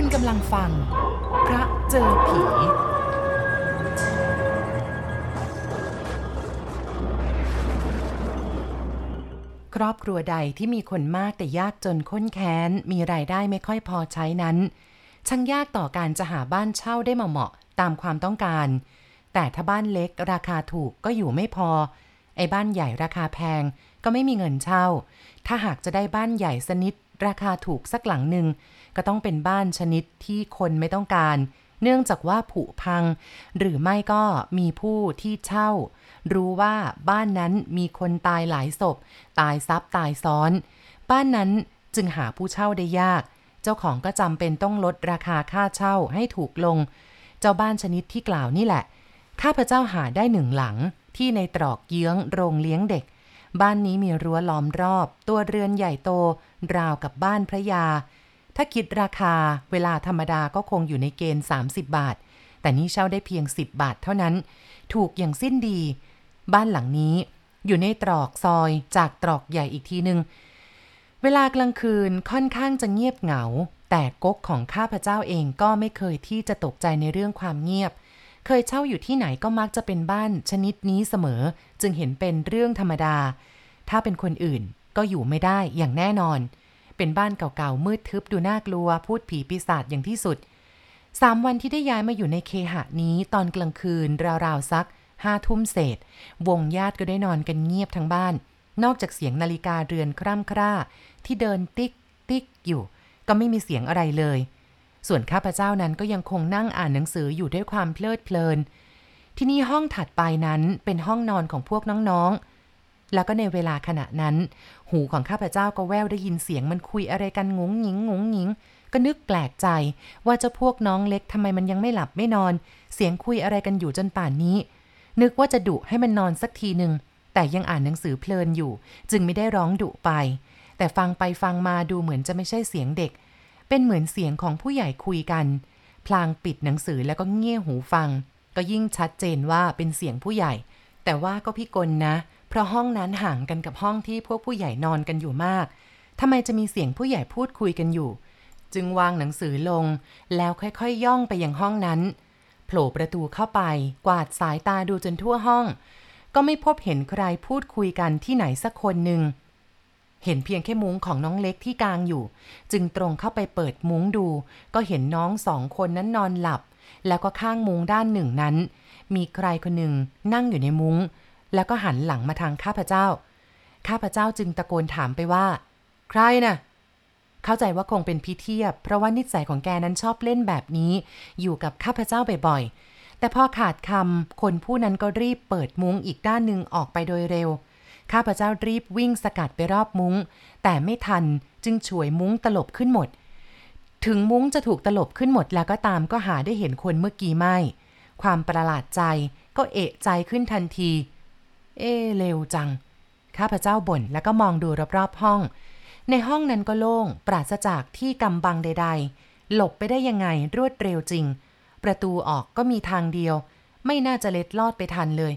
คุณกำลังฟัง พระเจอผี ครอบครัวใดที่มีคนมากแต่ยากจนข้นแค้น มีรายได้ไม่ค่อยพอใช้นั้น ช่างยากต่อการจะหาบ้านเช่าได้มาเหมาะตามความต้องการ แต่ถ้าบ้านเล็กราคาถูกก็อยู่ไม่พอ ไอ้บ้านใหญ่ราคาแพงก็ไม่มีเงินเช่า ถ้าหากจะได้บ้านใหญ่สนิท ราคาถูกสักหลังหนึ่งก็ต้องเป็นบ้านชนิดที่คนไม่ต้องการ เนื่องจากว่าผุพัง หรือไม่ก็มีผู้ที่เช่า รู้ว่าบ้านนั้นมีคนตายหลายศพ ตายซับตายซ้อน บ้านนั้นจึงหาผู้เช่าได้ยาก เจ้าของก็จำเป็นต้องลดราคาค่าเช่าให้ถูกลง เจ้าบ้านชนิดที่กล่าวนี่แหละข้าพเจ้าหาได้หนึ่งหลังที่ในตรอกเยื้องโรงเลี้ยงเด็ก บ้านนี้มีรั้วล้อมรอบ ตัวเรือนใหญ่โต ราวกับบ้านพระยา ถ้าคิดราคาเวลาธรรมดาก็คงอยู่ในเกณฑ์ 30 บาท แต่นี่เช่าได้เพียง 10 บาทเท่านั้น ถูกอย่างสิ้นดี บ้านหลังนี้อยู่ในตรอกซอยจากตรอกใหญ่อีกทีหนึง่งเวลากลางคืนค่อนข้างจะเงียบเหงา แต่ก๊กของข้าพเจ้าเองก็ไม่เคยที่จะตกใจในเรื่องความเงียบเคยเช่าอยู่ที่ไหนก็มักจะเป็นบ้านชนิดนี้เสมอ จึงเห็นเป็นเรื่องธรรมดา ถ้าเป็นคนอื่นก็อยู่ไม่ได้อย่างแน่นอน เป็นบ้านเก่าๆมืดทึบดูน่ากลัว พูดผีปีศาจอย่างที่สุดสามวันที่ได้ย้ายมาอยู่ในเคหะนี้ตอนกลางคืนราวๆสักห้าทุ่มเศษ วงญาติก็ได้นอนกันเงียบทั้งบ้าน นอกจากเสียงนาฬิกาเรือนคร่ำคร่าที่เดินติ๊กติ๊กอยู่ ก็ไม่มีเสียงอะไรเลย ส่วนข้าพเจ้านั้นก็ยังคงนั่งอ่านหนังสืออยู่ด้วยความเพลิดเพลิน ที่นี่ห้องถัดไปนั้นเป็นห้องนอนของพวกน้องๆ แล้วก็ในเวลาขณะนั้น หูของข้าพเจ้าก็แววได้ยินเสียงมันคุยอะไรกันงงหงิงงงหงิงก็นึกแปลกใจว่าเจ้าพวกน้องเล็กทำไมมันยังไม่หลับไม่นอน เสียงคุยอะไรกันอยู่จนป่านนี้ นึกว่าจะดุให้มันนอนสักทีหนึ่งแต่ยังอ่านหนังสือเพลินอยู่ จึงไม่ได้ร้องดุไป แต่ฟังไปฟังมาดูเหมือนจะไม่ใช่เสียงเด็ก เป็นเหมือนเสียงของผู้ใหญ่คุยกัน พลางปิดหนังสือแล้วก็เงี่ยหูฟัง ก็ยิ่งชัดเจนว่าเป็นเสียงผู้ใหญ่ แต่ว่าก็พี่กลนะ เพราะห้องนั้นห่างกันกับห้องที่พวกผู้ใหญ่นอนกันอยู่มากทำไมจะมีเสียงผู้ใหญ่พูดคุยกันอยู่ จึงวางหนังสือลง แล้วค่อยๆย่องไปยังห้องนั้น โผล่ประตูเข้าไป กวาดสายตาดูจนทั่วห้อง ก็ไม่พบเห็นใครพูดคุยกันที่ไหนสักคนหนึ่ง เห็นเพียงแค่มุ้งของน้องเล็กที่กลางอยู่ จึงตรงเข้าไปเปิดมุ้งดู ก็เห็นน้องสองคนนั้นนอนหลับ แล้วก็ข้างมุ้งด้านหนึ่งนั้น มีใครคนหนึ่งนั่งอยู่ในมุ้ง แล้วก็หันหลังมาทางข้าพเจ้า ข้าพเจ้าจึงตะโกนถามไปว่า ใครน่ะเข้าใจว่าคงเป็นพี่เทียบ เพราะว่านิสัยของแกนั้นชอบเล่นแบบนี้ อยู่กับข้าพเจ้าบ่อยๆแต่พอขาดคำคนผู้นั้นก็รีบเปิดมุ้งอีกด้านหนึ่งออกไปโดยเร็ว ข้าพเจ้ารีบวิ่งสกัดไปรอบมุ้ง แต่ไม่ทันจึงฉวยมุ้งตลบขึ้นหมด ถึงมุ้งจะถูกตลบขึ้นหมดแล้วก็ตามก็หาได้เห็นคนเมื่อกี้ไม่ ความประหลาดใจก็เอะใจขึ้นทันที เอเร็วจัง ข้าพเจ้าบ่นแล้วก็มองดูรอบๆห้อง ในห้องนั้นก็โล่งปราศจากที่กำบังใด ๆ หลบไปได้ยังไงรวดเร็วจริง ประตูออกก็มีทางเดียว ไม่น่าจะเล็ดลอดไปทันเลย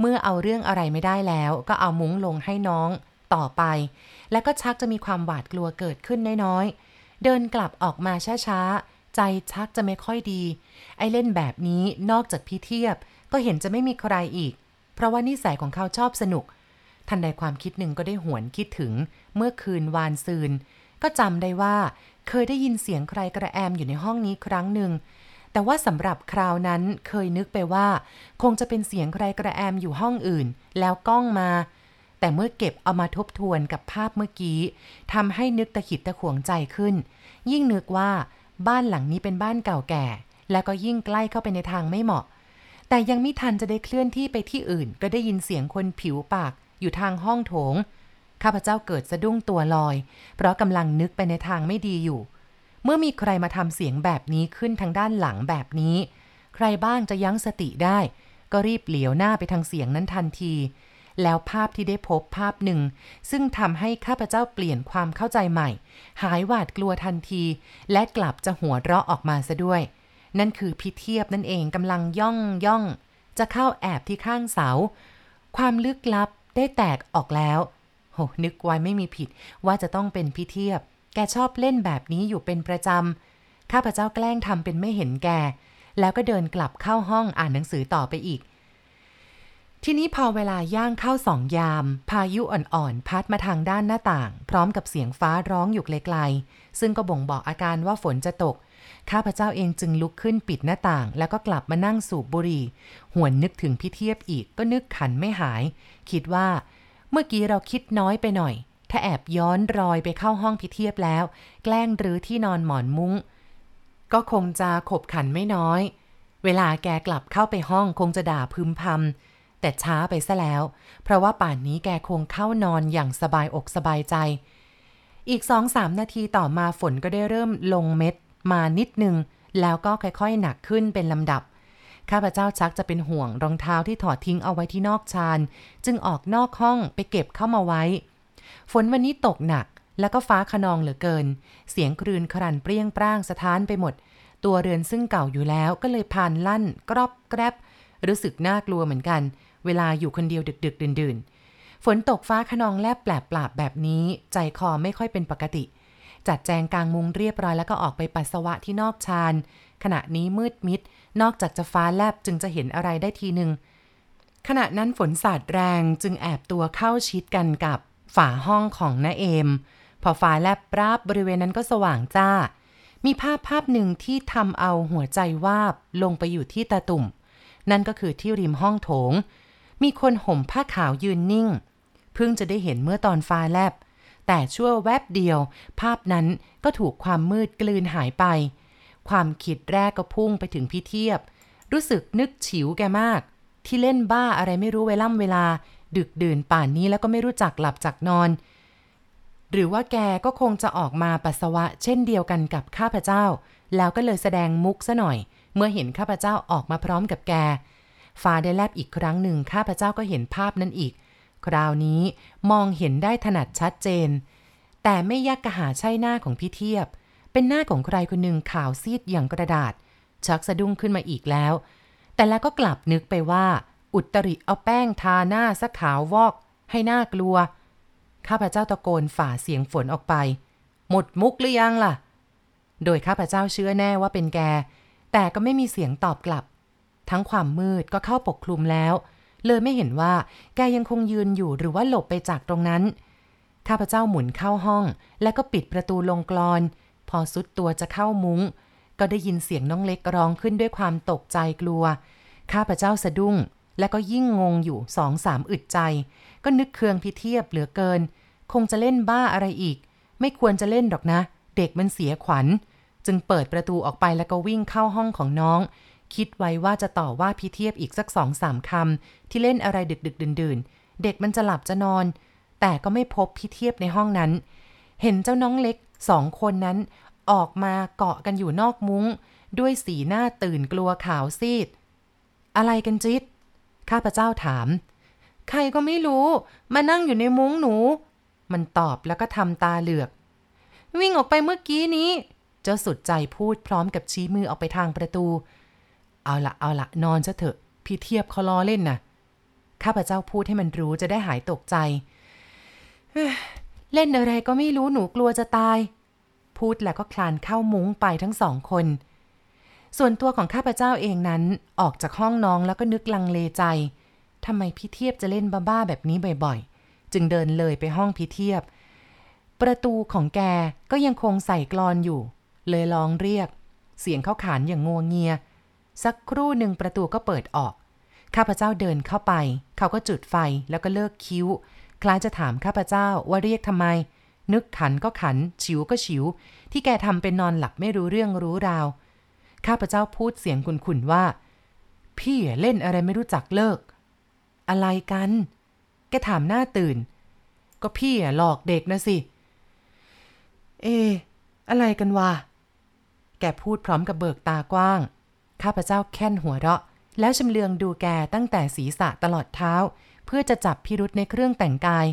เมื่อเอาเรื่องอะไรไม่ได้แล้ว ก็เอามุ้งลงให้น้องต่อไป แล้วก็ชักจะมีความหวาดกลัวเกิดขึ้นน้อยๆ เดินกลับออกมาช้าๆ ใจชักจะไม่ค่อยดี ไอ้เล่นแบบนี้นอกจากพี่เทียบ ก็เห็นจะไม่มีใครอีก เพราะว่านิสัยของเขาชอบสนุก ทันใดความคิดหนึ่งก็ได้หวนคิดถึง เมื่อคืนวานซืน ก็จำได้ว่า เคยได้ยินเสียงใครกระแอมอยู่ในห้องนี้ครั้งหนึ่ง แต่ว่าสำหรับคราวนั้นเคยนึกไปว่า คงจะเป็นเสียงใครกระแอมอยู่ห้องอื่น แล้วกล้องมา แต่เมื่อเก็บเอามาทบทวนกับภาพเมื่อกี้ทำให้นึกตะขิดตะขวงใจขึ้น ยิ่งนึกว่าบ้านหลังนี้เป็นบ้านเก่าแก่ แล้วก็ยิ่งใกล้เข้าไปในทางไม่เหมาะ แต่ยังไม่ทันจะได้เคลื่อนที่ไปที่อื่น ก็ได้ยินเสียงคนผิวปากอยู่ทางห้องโถงข้าพเจ้าเกิดสะดุ้งตัวลอย เพราะกำลังนึกไปในทางไม่ดีอยู่ เมื่อมีใครมาทำเสียงแบบนี้ขึ้นทางด้านหลังแบบนี้ ใครบ้างจะยั้งสติได้ ก็รีบเหลียวหน้าไปทางเสียงนั้นทันที แล้วภาพที่ได้พบภาพหนึ่ง ซึ่งทำให้ข้าพเจ้าเปลี่ยนความเข้าใจใหม่ หายหวาดกลัวทันที และกลับจะหัวเราะออกมาซะด้วย นั่นคือพิเทียบนั่นเองกำลังย่องย่อง จะเข้าแอบที่ข้างเสา ความลึกลับได้แตกออกแล้วโหนึกไว้ไม่มีผิดว่าจะต้องเป็นพิเทียบ แกชอบเล่นแบบนี้อยู่เป็นประจำ ข้าพเจ้าแกล้งทำเป็นไม่เห็นแก แล้วก็เดินกลับเข้าห้องอ่านหนังสือต่อไปอีก ทีนี้พอเวลาย่างเข้าสองยาม พายุอ่อนๆ พัดมาทางด้านหน้าต่าง พร้อมกับเสียงฟ้าร้องอยู่ไกลๆ ซึ่งก็บ่งบอกอาการว่าฝนจะตก ข้าพเจ้าเองจึงลุกขึ้นปิดหน้าต่าง แล้วก็กลับมานั่งสูบบุหรี่ หวนนึกถึงพี่เทียบอีกก็นึกขันไม่หาย คิดว่า เมื่อกี้เราคิดน้อยไปหน่อย ถ้าแอบย้อนรอยไปเข้าห้องพิเทียบแล้ว แกล้งรื้อที่นอนหมอนมุง้ง ก็คงจะขบขันไม่น้อย เวลาแกกลับเข้าไปห้องคงจะด่าพึมพำแต่ช้าไปซะแล้ว เพราะว่าป่านนี้แกคงเข้านอนอย่างสบายอกสบายใจ อีกสองสามนาทีต่อมาฝนก็ได้เริ่มลงเม็ดมานิดนึง แล้วก็ค่อยๆ หนักขึ้นเป็นลำดับข้าพเจ้าชักจะเป็นห่วงรองเท้าที่ถอดทิ้งเอาไว้ที่นอกชานจึงออกนอกห้องไปเก็บเข้ามาไว้ ฝนวันนี้ตกหนักแล้วก็ฟ้าขนองเหลือเกิน เสียงครืนครันเปรี้ยงปร้างสะท้านไปหมด ตัวเรือนซึ่งเก่าอยู่แล้วก็เลยพานลั่น กรอบแกรบ รู้สึกน่ากลัวเหมือนกัน เวลาอยู่คนเดียวดึก ๆ ดื่น ๆ ฝนตกฟ้าขนองแลบแปลบปราบแบบนี้ ใจคอไม่ค่อยเป็นปกติ จัดแจงกลางมุงเรียบร้อยแล้วก็ออกไปปัสสาวะที่นอกชานขณะนี้มืดมิด นอกจากจะฟ้าแลบจึงจะเห็นอะไรได้ทีหนึ่งขณะนั้นฝนสาดแรงจึงแอบตัวเข้าชิดกันกับ ฝาห้องของน้าเอม พอฟ้าแลบปราบบริเวณนั้นก็สว่างจ้า มีภาพภาพหนึ่งที่ทำเอาหัวใจวาบลงไปอยู่ที่ตาตุ่ม นั่นก็คือที่ริมห้องโถง มีคนห่มผ้าขาวยืนนิ่ง เพิ่งจะได้เห็นเมื่อตอนฟ้าแลบ แต่ชั่วแวบเดียว ภาพนั้นก็ถูกความมืดกลืนหายไป ความคิดแรกก็พุ่งไปถึงพี่เทียบ รู้สึกนึกฉิวแกมาก ที่เล่นบ้าอะไรไม่รู้เวล่ำเวลา ดึกดื่นป่านนี้แล้วก็ไม่รู้จักหลับจักนอน หรือว่าแกก็คงจะออกมาปัสสาวะ เช่นเดียวกันกับข้าพเจ้า แล้วก็เลยแสดงมุกซะหน่อย เมื่อเห็นข้าพเจ้าออกมาพร้อมกับแกฟ้าได้แลบอีกครั้งหนึ่งข้าพเจ้าก็เห็นภาพนั้นอีก คราวนี้มองเห็นได้ถนัดชัดเจน แต่ไม่ยากกะหาใช่หน้าของพี่เทียบ เป็นหน้าของใครคนหนึ่งขาวซีดอย่างกระดาษ ชักสะดุ้งขึ้นมาอีกแล้ว แต่แล้วก็กลับนึกไปว่า อุตริเอาแป้งทาหน้าสักขาววอก ให้หน้ากลัว ข้าพเจ้าตะโกนฝ่าเสียงฝนออกไป หมดมุกหรือยังล่ะ โดยข้าพเจ้าเชื่อแน่ว่าเป็นแก แต่ก็ไม่มีเสียงตอบกลับ ทั้งความมืดก็เข้าปกคลุมแล้ว เลยไม่เห็นว่าแกยังคงยืนอยู่หรือว่าหลบไปจากตรงนั้น ข้าพเจ้าหมุนเข้าห้อง แล้วก็ปิดประตูลงกรอน พอสุดตัวจะเข้ามุง้ง ก็ได้ยินเสียงน้องเล็กร้องขึ้นด้วยความตกใจกลัว ข้าพเจ้าสะดุ้ง และก็ยิ่งงงอยู่สองสามอึดใจ ก็นึกเคืองพี่เทียบเหลือเกิน คงจะเล่นบ้าอะไรอีก ไม่ควรจะเล่นหรอกนะ เด็กมันเสียขวัญ จึงเปิดประตูออกไปแล้วก็วิ่งเข้าห้องของน้อง คิดไว้ว่าจะต่อว่าพี่เทียบอีกสักสองสามคำที่เล่นอะไรดึกดึกดื่นดื่นเด็กมันจะหลับจะนอน แต่ก็ไม่พบพี่เทียบในห้องนั้น เห็นเจ้าน้องเล็กสองคนนั้น ออกมาเกาะกันอยู่นอกมุ้ง ด้วยสีหน้าตื่นกลัวขาวซีด อะไรกันจิต ข้าพเจ้าถาม ใครก็ไม่รู้ มานั่งอยู่ในมุ้งหนู มันตอบแล้วก็ทำตาเหลือก วิ่งออกไปเมื่อกี้นี้ เจ้าสุดใจพูดพร้อมกับชี้มือออกไปทางประตู เอาละเอาละนอนซะเถอะ พี่เทียบเขาล้อเล่นนะข้าพเจ้าพูดให้มันรู้จะได้หายตกใจเฮ้ยเล่นอะไรก็ไม่รู้หนูกลัวจะตาย พูดแล้วก็คลานเข้ามุ้งไปทั้งสองคน ส่วนตัวของข้าพเจ้าเองนั้นออกจากห้องน้องแล้วก็นึกลังเลใจทำไมพี่เทียบจะเล่นบ้าๆแบบนี้บ่อยๆ จึงเดินเลยไปห้องพี่เทียบ ประตูของแกก็ยังคงใส่กรอนอยู่ เลยร้องเรียก เสียงเข้าขานอย่างงัวเงีย สักครู่หนึ่งประตูก็เปิดออก ข้าพเจ้าเดินเข้าไป เขาก็จุดไฟแล้วก็เลิกคิ้ว คล้ายจะถามข้าพเจ้าว่าเรียกทำไม นึกขันก็ขัน ฉิวก็ฉิว ที่แกทำเป็นนอนหลับไม่รู้เรื่องรู้ราว ข้าพเจ้าพูดเสียงขุนๆว่า พี่เล่นอะไรไม่รู้จักเลิก อะไรกัน แกถามหน้าตื่น ก็พี่หลอกเด็กนะสิ เอ อะไรกันวะ แกพูดพร้อมกับเบิกตากว้าง ข้าพเจ้าแค่นหัวเราะ แล้วชำเลืองดูแกตั้งแต่ศีรษะตลอดเท้า เพื่อจะจับพิรุษในเครื่องแต่งกาย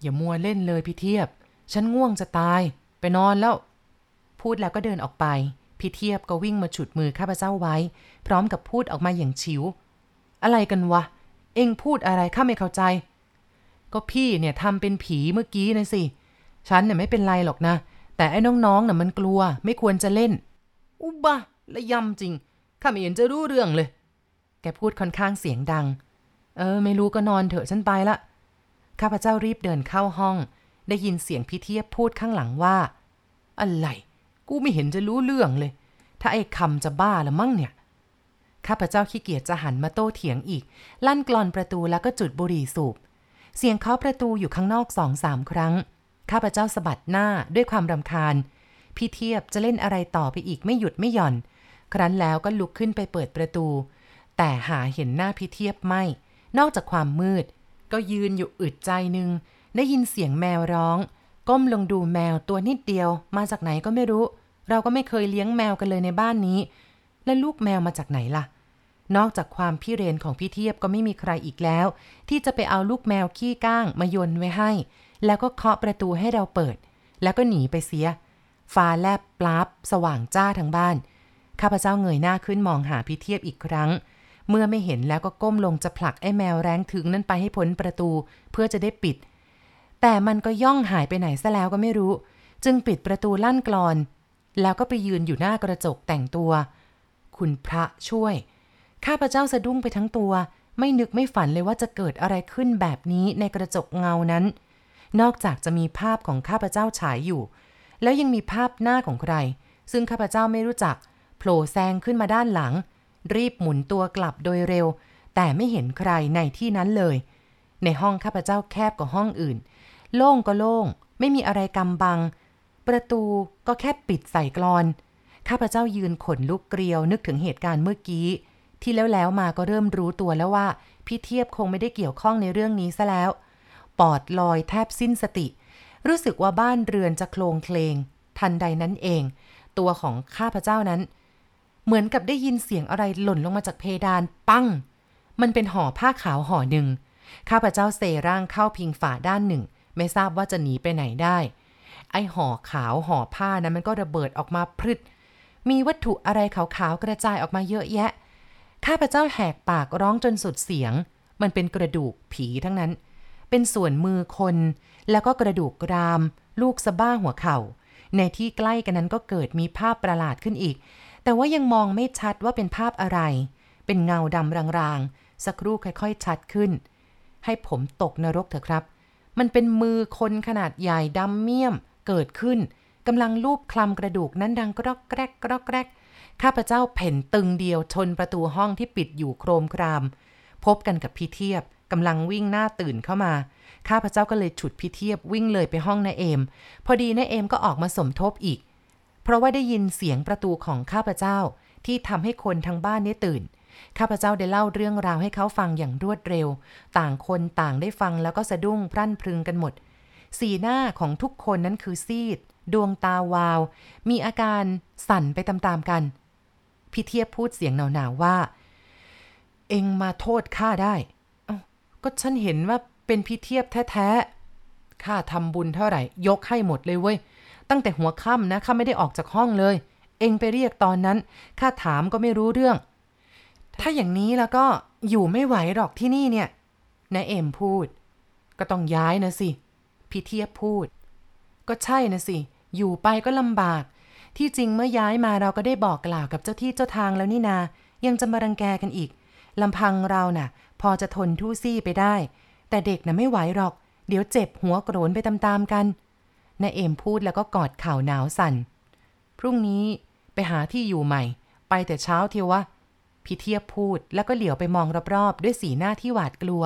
อย่ามัวเล่นเลยพี่เทียบ ฉันง่วงจะตาย ไปนอนแล้ว พูดแล้วก็เดินออกไป พี่เทียบก็วิ่งมาฉุดมือข้าพเจ้าไว้ พร้อมกับพูดออกมาอย่างฉิว อะไรกันวะ เอ็งพูดอะไรข้าไม่เข้าใจ ก็พี่เนี่ยทำเป็นผีเมื่อกี้นะสิ ฉันเนี่ยไม่เป็นไรหรอกนะ แต่ไอ้น้องๆน่ะมันกลัวไม่ควรจะเล่นบ้าและยำจริง ข้าไม่เห็นจะรู้เรื่องเลย แกพูดค่อนข้างเสียงดัง เออ ไม่รู้ก็นอนเถอะฉันไปละ ข้าพเจ้ารีบเดินเข้าห้อง ได้ยินเสียงพี่เทียบพูดข้างหลังว่า อะไร กูไม่เห็นจะรู้เรื่องเลย ถ้าไอ้คำจะบ้าละมั่งเนี่ย ข้าพเจ้าขี้เกียจจะหันมาโต้เถียงอีก ลั่นกลอนประตูแล้วก็จุดบุหรี่สูบ เสียงเคาะประตูอยู่ข้างนอกสองสามครั้ง ข้าพเจ้าสะบัดหน้าด้วยความรำคาญ พี่เทียบจะเล่นอะไรต่อไปอีกไม่หยุดไม่หย่อน ครั้นแล้วก็ลุกขึ้นไปเปิดประตู แต่หาเห็นหน้าพี่เทียบไม่ นอกจากความมืด ก็ยืนอยู่อึดใจหนึ่งได้ยินเสียงแมวร้อง ก้มลงดูแมวตัวนิดเดียว มาจากไหนก็ไม่รู้ เราก็ไม่เคยเลี้ยงแมวกันเลยในบ้านนี้ และลูกแมวมาจากไหนล่ะ นอกจากความพี่เรนของพี่เทียบก็ไม่มีใครอีกแล้ว ที่จะไปเอาลูกแมวขี้ก้างมาโยนไว้ให้ แล้วก็เคาะประตูให้เราเปิด แล้วก็หนีไปเสีย ฟ้าแลบปลาบสว่างจ้าทั้งบ้าน ข้าพเจ้าเงยหน้าขึ้นมองหาพี่เทียบอีกครั้ง เมื่อไม่เห็นแล้วก็ก้มลงจะผลักไอ้แมวแรงถึงนั้นไปให้พ้นประตู เพื่อจะได้ปิด แต่มันก็ย่องหายไปไหนซะแล้วก็ไม่รู้ จึงปิดประตูลั่นกลอน แล้วก็ไปยืนอยู่หน้ากระจกแต่งตัว คุณพระช่วย ข้าพเจ้าสะดุ้งไปทั้งตัว ไม่นึกไม่ฝันเลยว่าจะเกิดอะไรขึ้นแบบนี้ในกระจกเงานั้น นอกจากจะมีภาพของข้าพเจ้าฉายอยู่ แล้วยังมีภาพหน้าของใคร ซึ่งข้าพเจ้าไม่รู้จักโผล่แซงขึ้นมาด้านหลัง รีบหมุนตัวกลับโดยเร็ว แต่ไม่เห็นใครในที่นั้นเลย ในห้องข้าพเจ้าแคบกว่าห้องอื่น โล่งก็โล่ง ไม่มีอะไรกำบัง ประตูก็แค่ปิดใส่กรอน ข้าพเจ้ายืนขนลุกเกลียวนึกถึงเหตุการณ์เมื่อกี้ ที่แล้วแล้วมาก็เริ่มรู้ตัวแล้วว่า พี่เทียบคงไม่ได้เกี่ยวข้องในเรื่องนี้ซะแล้ว ปอดลอยแทบสิ้นสติ รู้สึกว่าบ้านเรือนจะโคลงเคลง ทันใดนั้นเอง ตัวของข้าพเจ้านั้น เหมือนกับได้ยินเสียงอะไรหล่นลงมาจากเพดานปังมันเป็นห่อผ้าขาวห่อหนึ่งข้าพเจ้าเซร่างเข้าพิงฝาด้านหนึ่ง ไม่ทราบว่าจะหนีไปไหนได้ ไอห่อขาวห่อผ้านั้นมันก็ระเบิดออกมาพรึด มีวัตถุอะไรขาวๆกระจายออกมาเยอะแยะ ข้าพเจ้าแหกปากร้องจนสุดเสียง มันเป็นกระดูกผีทั้งนั้น เป็นส่วนมือคน แล้วก็กระดูกกราม ลูกสะบ้าหัวเข่า ในที่ใกล้กันนั้นก็เกิดมีภาพประหลาดขึ้นอีก แต่ว่ายังมองไม่ชัดว่าเป็นภาพอะไร เป็นเงาดำรางๆ สักครู่ค่อยๆชัดขึ้นให้ผมตกนรกเถอะครับ มันเป็นมือคนขนาดใหญ่ดำเมี่ยมเกิดขึ้นกำลังลูบคลำกระดูกนั้นดังกรอกแกรกกรอกแกรกข้าพเจ้าเพ่นตึงเดียวชนประตูห้องที่ปิดอยู่โครมคราม พบกันกับพี่เทียบกำลังวิ่งหน้าตื่นเข้ามา ข้าพเจ้าก็เลยฉุดพี่เทียบวิ่งเลยไปห้องนาเอม พอดีนาเอมก็ออกมาสมทบอีก เพราะว่าได้ยินเสียงประตูของข้าพเจ้าที่ทำให้คนทั้งบ้านได้ตื่น ข้าพเจ้าได้เล่าเรื่องราวให้เขาฟังอย่างรวดเร็ว ต่างคนต่างได้ฟังแล้วก็สะดุ้งพรั่นพรึงกันหมด สีหน้าของทุกคนนั้นคือซีด ดวงตาวาว มีอาการสั่นไปตามๆกัน พี่เทียบพูดเสียงหนาวๆว่า เองมาโทษข้าได้ก็ฉันเห็นว่าเป็นพี่เทียบแท้ๆข้าทำบุญเท่าไหร่ ยกให้หมดเลยเว้ย ตั้งแต่หัวค่ำนะข้าไม่ได้ออกจากห้องเลย เองไปเรียกตอนนั้นข้าถามก็ไม่รู้เรื่อง ถ้าอย่างนี้แล้วก็อยู่ไม่ไหวหรอกที่นี่เนี่ยนายเอ็มพูด ก็ต้องย้ายนะสิ พี่เทียบพูด ก็ใช่นะสิ อยู่ไปก็ลำบาก ที่จริงเมื่อย้ายมาเราก็ได้บอกกล่าวกับเจ้าที่เจ้าทางแล้วนี่นา ยังจะมารังแกกันอีกลำพังเราน่ะ พอจะทนทู่ซี่ไปได้ แต่เด็กน่ะไม่ไหวหรอก เดี๋ยวเจ็บหัวโกรนไปตามๆกันนายเอ็มพูดแล้วก็กอดเข่าหนาวสั่น พรุ่งนี้ไปหาที่อยู่ใหม่ ไปแต่เช้าเทียววะ พี่เทียบพูดแล้วก็เหลียวไปมองรอบๆ ด้วยสีหน้าที่หวาดกลัว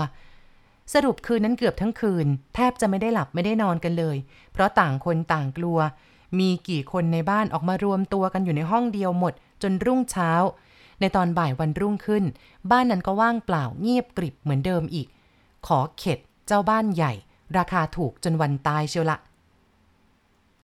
สรุปคืนนั้นเกือบทั้งคืน แทบจะไม่ได้หลับไม่ได้นอนกันเลย เพราะต่างคนต่างกลัว มีกี่คนในบ้านออกมารวมตัวกันอยู่ในห้องเดียวหมด จนรุ่งเช้า ในตอนบ่ายวันรุ่งขึ้น บ้านนั้นก็ว่างเปล่าเงียบกริบเหมือนเดิมอีก ขอเข็ดเจ้าบ้านใหญ่ ราคาถูกจนวันตายเชียวละ